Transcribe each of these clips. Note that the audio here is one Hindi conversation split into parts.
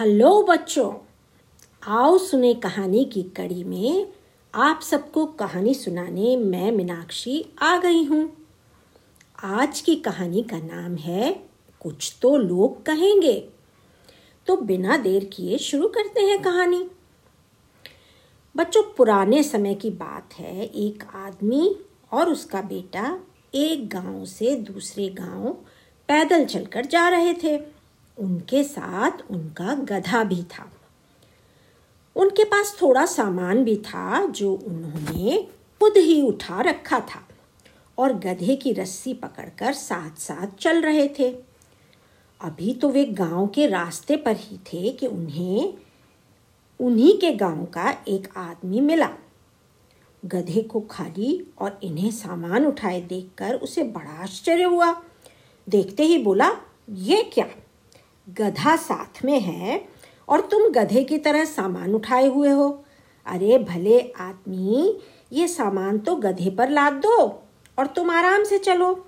हेलो बच्चों, आओ सुने कहानी की कड़ी में। आप सबको कहानी सुनाने मैं मीनाक्षी आ गई हूँ। आज की कहानी का नाम है, कुछ तो लोग कहेंगे। तो बिना देर किए शुरू करते हैं कहानी। बच्चों, पुराने समय की बात है, एक आदमी और उसका बेटा एक गाँव से दूसरे गाँव पैदल चलकर जा रहे थे। उनके साथ उनका गधा भी था। उनके पास थोड़ा सामान भी था जो उन्होंने खुद ही उठा रखा था और गधे की रस्सी पकड़कर साथ साथ चल रहे थे। अभी तो वे गाँव के रास्ते पर ही थे कि उन्हें, उन्हीं के गाँव का एक आदमी मिला। गधे को खाली और इन्हें सामान उठाए देखकर उसे बड़ा आश्चर्य हुआ। देखते ही बोला, ये क्या? गधा साथ में है और तुम गधे की तरह सामान उठाए हुए हो। अरे भले आदमी, ये सामान तो गधे पर लाद दो और तुम आराम से चलो।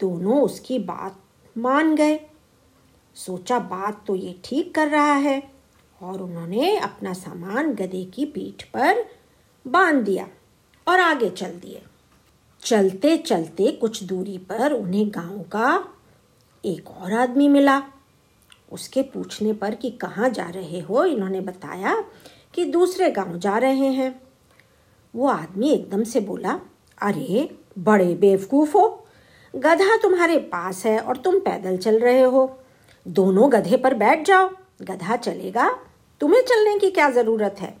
दोनों उसकी बात मान गए। सोचा, बात तो ये ठीक कर रहा है। और उन्होंने अपना सामान गधे की पीठ पर बाँध दिया और आगे चल दिए। चलते चलते कुछ दूरी पर उन्हें गाँव का एक और आदमी मिला। उसके पूछने पर कि कहाँ जा रहे हो? इन्होंने बताया कि दूसरे गाँव जा रहे हैं। वो आदमी एकदम से बोला, अरे, बड़े बेवकूफ़ हो। गधा तुम्हारे पास है और तुम पैदल चल रहे हो। दोनों गधे पर बैठ जाओ। गधा चलेगा। तुम्हें चलने की क्या ज़रूरत है?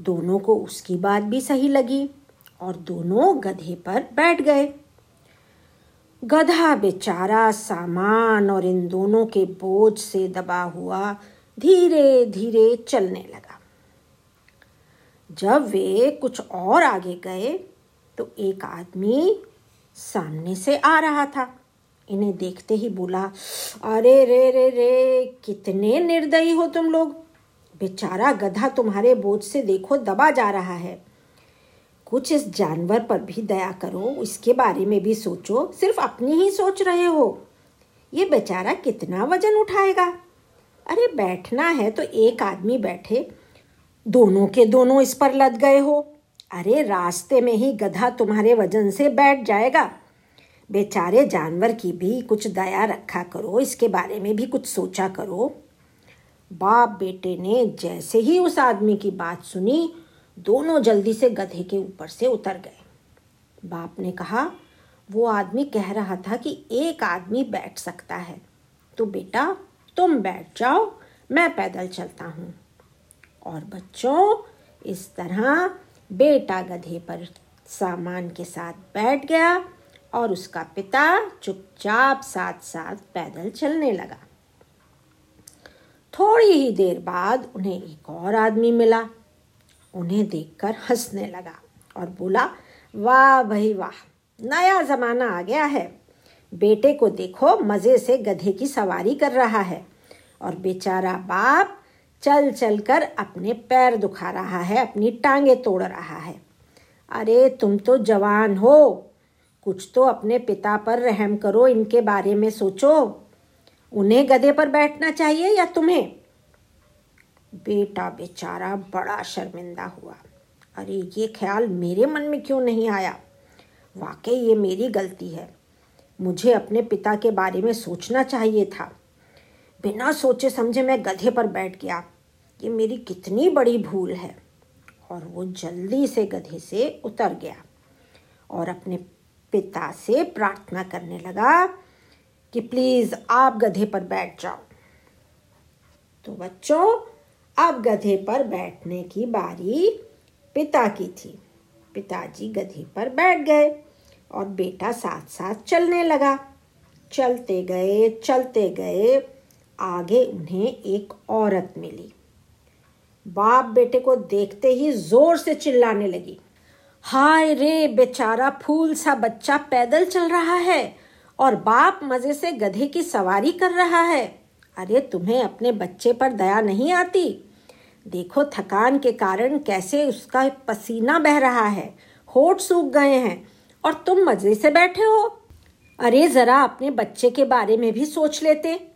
दोनों को उसकी बात भी सही लगी और दोनों गधे पर बैठ गए। गधा बेचारा सामान और इन दोनों के बोझ से दबा हुआ धीरे धीरे चलने लगा। जब वे कुछ और आगे गए तो एक आदमी सामने से आ रहा था। इन्हें देखते ही बोला, अरे रे रे रे, कितने निर्दयी हो तुम लोग। बेचारा गधा तुम्हारे बोझ से देखो दबा जा रहा है। कुछ इस जानवर पर भी दया करो, इसके बारे में भी सोचो, सिर्फ़ अपनी ही सोच रहे हो। ये बेचारा कितना वज़न उठाएगा? अरे बैठना है तो एक आदमी बैठे, दोनों के दोनों इस पर लद गए हो। अरे रास्ते में ही गधा तुम्हारे वज़न से बैठ जाएगा। बेचारे जानवर की भी कुछ दया रखा करो, इसके बारे में भी कुछ सोचा करो। बाप बेटे ने जैसे ही उस आदमी की बात सुनी दोनों जल्दी से गधे के ऊपर से उतर गए। बाप ने कहा, वो आदमी कह रहा था कि एक आदमी बैठ सकता है। तो बेटा, तुम बैठ जाओ, मैं पैदल चलता हूँ। और बच्चों, इस तरह बेटा गधे पर सामान के साथ बैठ गया और उसका पिता चुपचाप साथ साथ पैदल चलने लगा। थोड़ी ही देर बाद उन्हें एक और आदमी मिला। उन्हें देखकर हंसने लगा और बोला, वाह भाई वाह, नया ज़माना आ गया है। बेटे को देखो, मज़े से गधे की सवारी कर रहा है और बेचारा बाप चल चल कर अपने पैर दुखा रहा है, अपनी टांगे तोड़ रहा है। अरे, तुम तो जवान हो। कुछ तो अपने पिता पर रहम करो, इनके बारे में सोचो। उन्हें गधे पर बैठना चाहिए या तुम्हें? बेटा बेचारा बड़ा शर्मिंदा हुआ। अरे, ये ख्याल मेरे मन में क्यों नहीं आया? वाकई ये मेरी गलती है। मुझे अपने पिता के बारे में सोचना चाहिए था। बिना सोचे समझे मैं गधे पर बैठ गया। ये मेरी कितनी बड़ी भूल है। और वो जल्दी से गधे से उतर गया और अपने पिता से प्रार्थना करने लगा कि प्लीज़ आप गधे पर बैठ जाओ। तो बच्चों अब गधे पर बैठने की बारी पिता की थी। पिताजी गधे पर बैठ गए और बेटा साथ साथ चलने लगा। चलते गए चलते गए, आगे उन्हें एक औरत मिली। बाप बेटे को देखते ही ज़ोर से चिल्लाने लगी। हाय रे बेचारा, फूल सा बच्चा पैदल चल रहा है और बाप मज़े से गधे की सवारी कर रहा है। अरे तुम्हें अपने बच्चे पर दया नहीं आती? देखो, थकान के कारण कैसे उसका पसीना बह रहा है। होठ सूख गए हैं और तुम मज़े से बैठे हो। अरे, जरा अपने बच्चे के बारे में भी सोच लेते।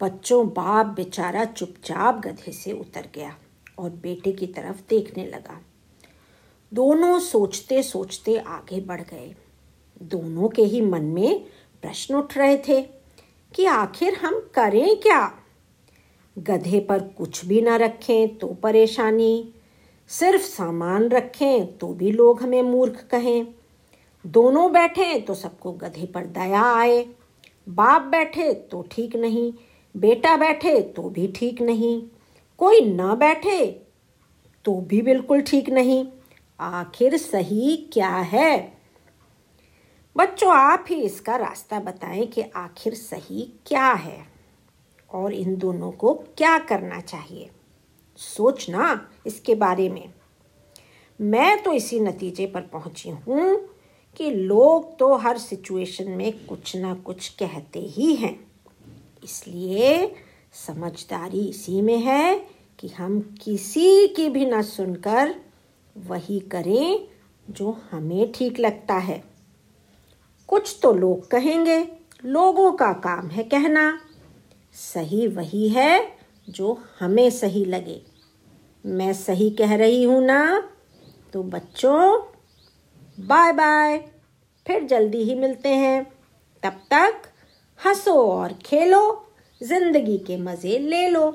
बच्चों, बाप बेचारा चुपचाप गधे से उतर गया और बेटे की तरफ़ देखने लगा। दोनों सोचते सोचते आगे बढ़ गए। दोनों के ही मन में प्रश्न उठ रहे थे कि आखिर हम करें क्या? गधे पर कुछ भी ना रखें तो परेशानी। सिर्फ़ सामान रखें तो भी लोग हमें मूर्ख कहें। दोनों बैठे तो सबको गधे पर दया आए। बाप बैठे तो ठीक नहीं, बेटा बैठे तो भी ठीक नहीं। कोई न बैठे तो भी बिल्कुल ठीक नहीं। आखिर सही क्या है? बच्चों, आप ही इसका रास्ता बताएँ कि आखिर सही क्या है। और इन दोनों को क्या करना चाहिए? सोचना इसके बारे में। मैं तो इसी नतीजे पर पहुँची हूँ कि लोग तो हर सिचुएशन में कुछ ना कुछ कहते ही हैं। इसलिए समझदारी इसी में है कि हम किसी की भी न सुनकर वही करें जो हमें ठीक लगता है। कुछ तो लोग कहेंगे, लोगों का काम है कहना। सही वही है जो हमें सही लगे। मैं सही कह रही हूँ ना तो बच्चों बाय बाय फिर जल्दी ही मिलते हैं। तब तक हंसो और खेलो, ज़िंदगी के मज़े ले लो।